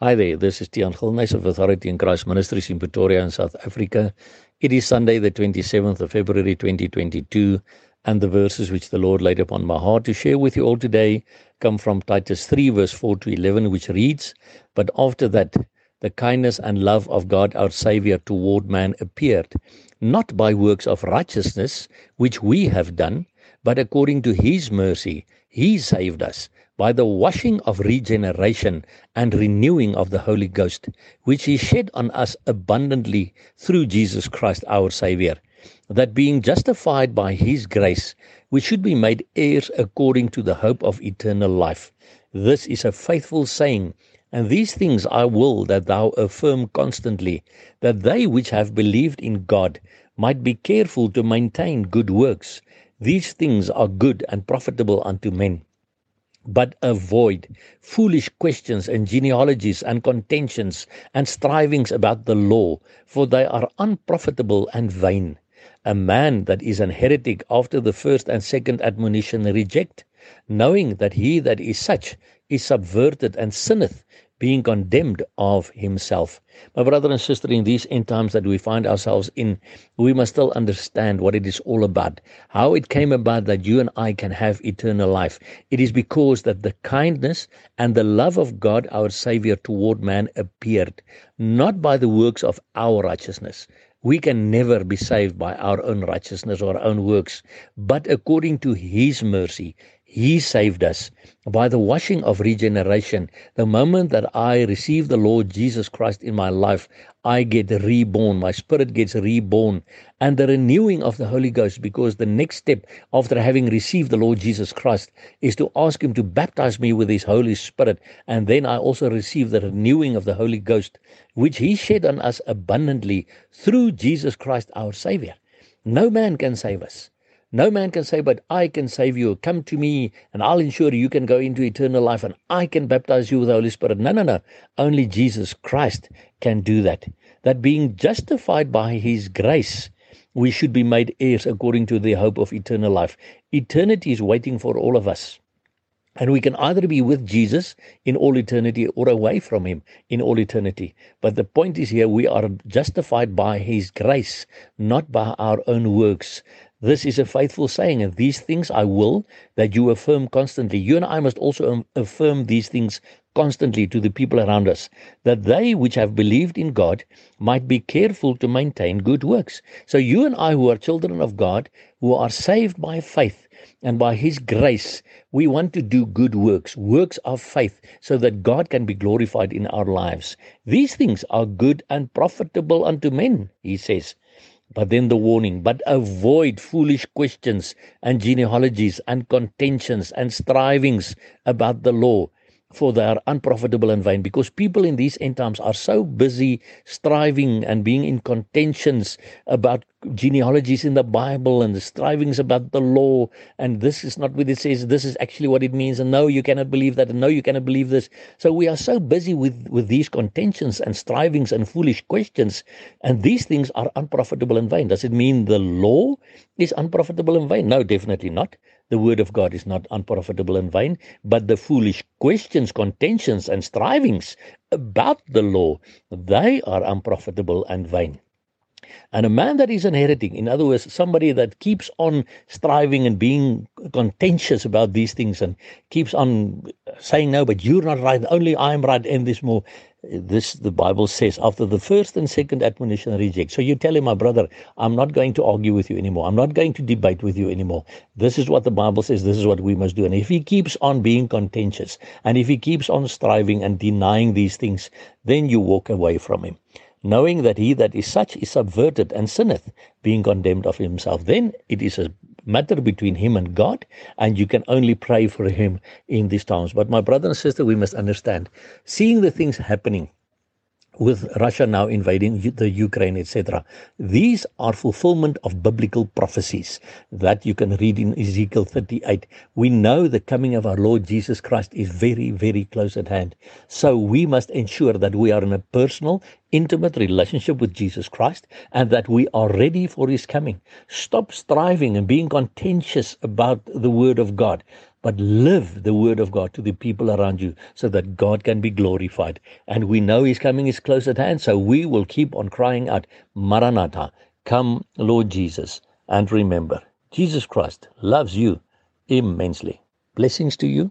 Hi there, this is Tian Gilnys of Authority in Christ Ministries in Pretoria in South Africa. It is Sunday, the 27th of February 2022, and the verses which the Lord laid upon my heart to share with you all today come from Titus 3, verse 4 to 11, which reads, But after that, the kindness and love of God our Saviour toward man appeared, not by works of righteousness which we have done, but according to His mercy, He saved us by the washing of regeneration and renewing of the Holy Ghost, which He shed on us abundantly through Jesus Christ our Saviour, that being justified by His grace, we should be made heirs according to the hope of eternal life. This is a faithful saying, and these things I will that thou affirm constantly, that they which have believed in God might be careful to maintain good works. These things are good and profitable unto men but avoid foolish questions and genealogies and contentions and strivings about the law, for they are unprofitable and vain. A man that is an heretic after the first and second admonition reject, knowing that he that is such is subverted and sinneth, being condemned of himself. My brother and sister, in these end times that we find ourselves in, we must still understand what it is all about. How it came about that you and I can have eternal life. It is because that the kindness and the love of God, our Savior, toward man appeared, not by the works of our righteousness. We can never be saved by our own righteousness or our own works, but according to His mercy, he saved us by the washing of regeneration. The moment that I receive the Lord Jesus Christ in my life, I get reborn. My spirit gets reborn. And the renewing of the Holy Ghost, because the next step after having received the Lord Jesus Christ is to ask Him to baptize me with His Holy Spirit. And then I also receive the renewing of the Holy Ghost, which He shed on us abundantly through Jesus Christ our Savior. No man can save us. No man can say, But I can save you. Come to me, and I'll ensure you can go into eternal life, and I can baptize you with the Holy Spirit. No, no, no. Only Jesus Christ can do that. That being justified by his grace, we should be made heirs according to the hope of eternal life. Eternity is waiting for all of us. And we can either be with Jesus in all eternity or away from him in all eternity. But the point is here we are justified by his grace, not by our own works. This is a faithful saying, and these things I will that you affirm constantly. You and I must also um, affirm these things constantly to the people around us, that they which have believed in God might be careful to maintain good works. So, you and I, who are children of God, who are saved by faith and by His grace, we want to do good works, works of faith, so that God can be glorified in our lives. These things are good and profitable unto men, He says. But then the warning, but avoid foolish questions and genealogies and contentions and strivings about the law, for they are unprofitable and vain. Because people in these end times are so busy striving and being in contentions about genealogies in the Bible and the strivings about the law. And this is not what it says. This is actually what it means. And no, you cannot believe that. And no, you cannot believe this. So we are so busy with, with these contentions and strivings and foolish questions. And these things are unprofitable and vain. Does it mean the law is unprofitable and vain? No, definitely not. The word of God is not unprofitable and vain, but the foolish questions, contentions, and strivings about the law, they are unprofitable and vain. And a man that is inheriting, in other words, somebody that keeps on striving and being contentious about these things and keeps on saying, No, but you're not right, only I'm right, and this more. This, the Bible says, after the first and second admonition, reject. So you tell him, my brother, I'm not going to argue with you anymore. I'm not going to debate with you anymore. This is what the Bible says. This is what we must do. And if he keeps on being contentious and if he keeps on striving and denying these things, then you walk away from him knowing that he that is such is subverted and sinneth, being condemned of himself. Then it is a matter between him and God, and you can only pray for him in these times. But my brother and sister, we must understand, seeing the things happening with Russia now invading the Ukraine, etc. These are fulfillment of biblical prophecies that you can read in Ezekiel 38. We know the coming of our Lord Jesus Christ is very, very close at hand. So we must ensure that we are in a personal, intimate relationship with Jesus Christ and that we are ready for his coming. Stop striving and being contentious about the word of God. But live the word of God to the people around you so that God can be glorified. And we know his coming is close at hand, so we will keep on crying out, Maranatha, come, Lord Jesus. And remember, Jesus Christ loves you immensely. Blessings to you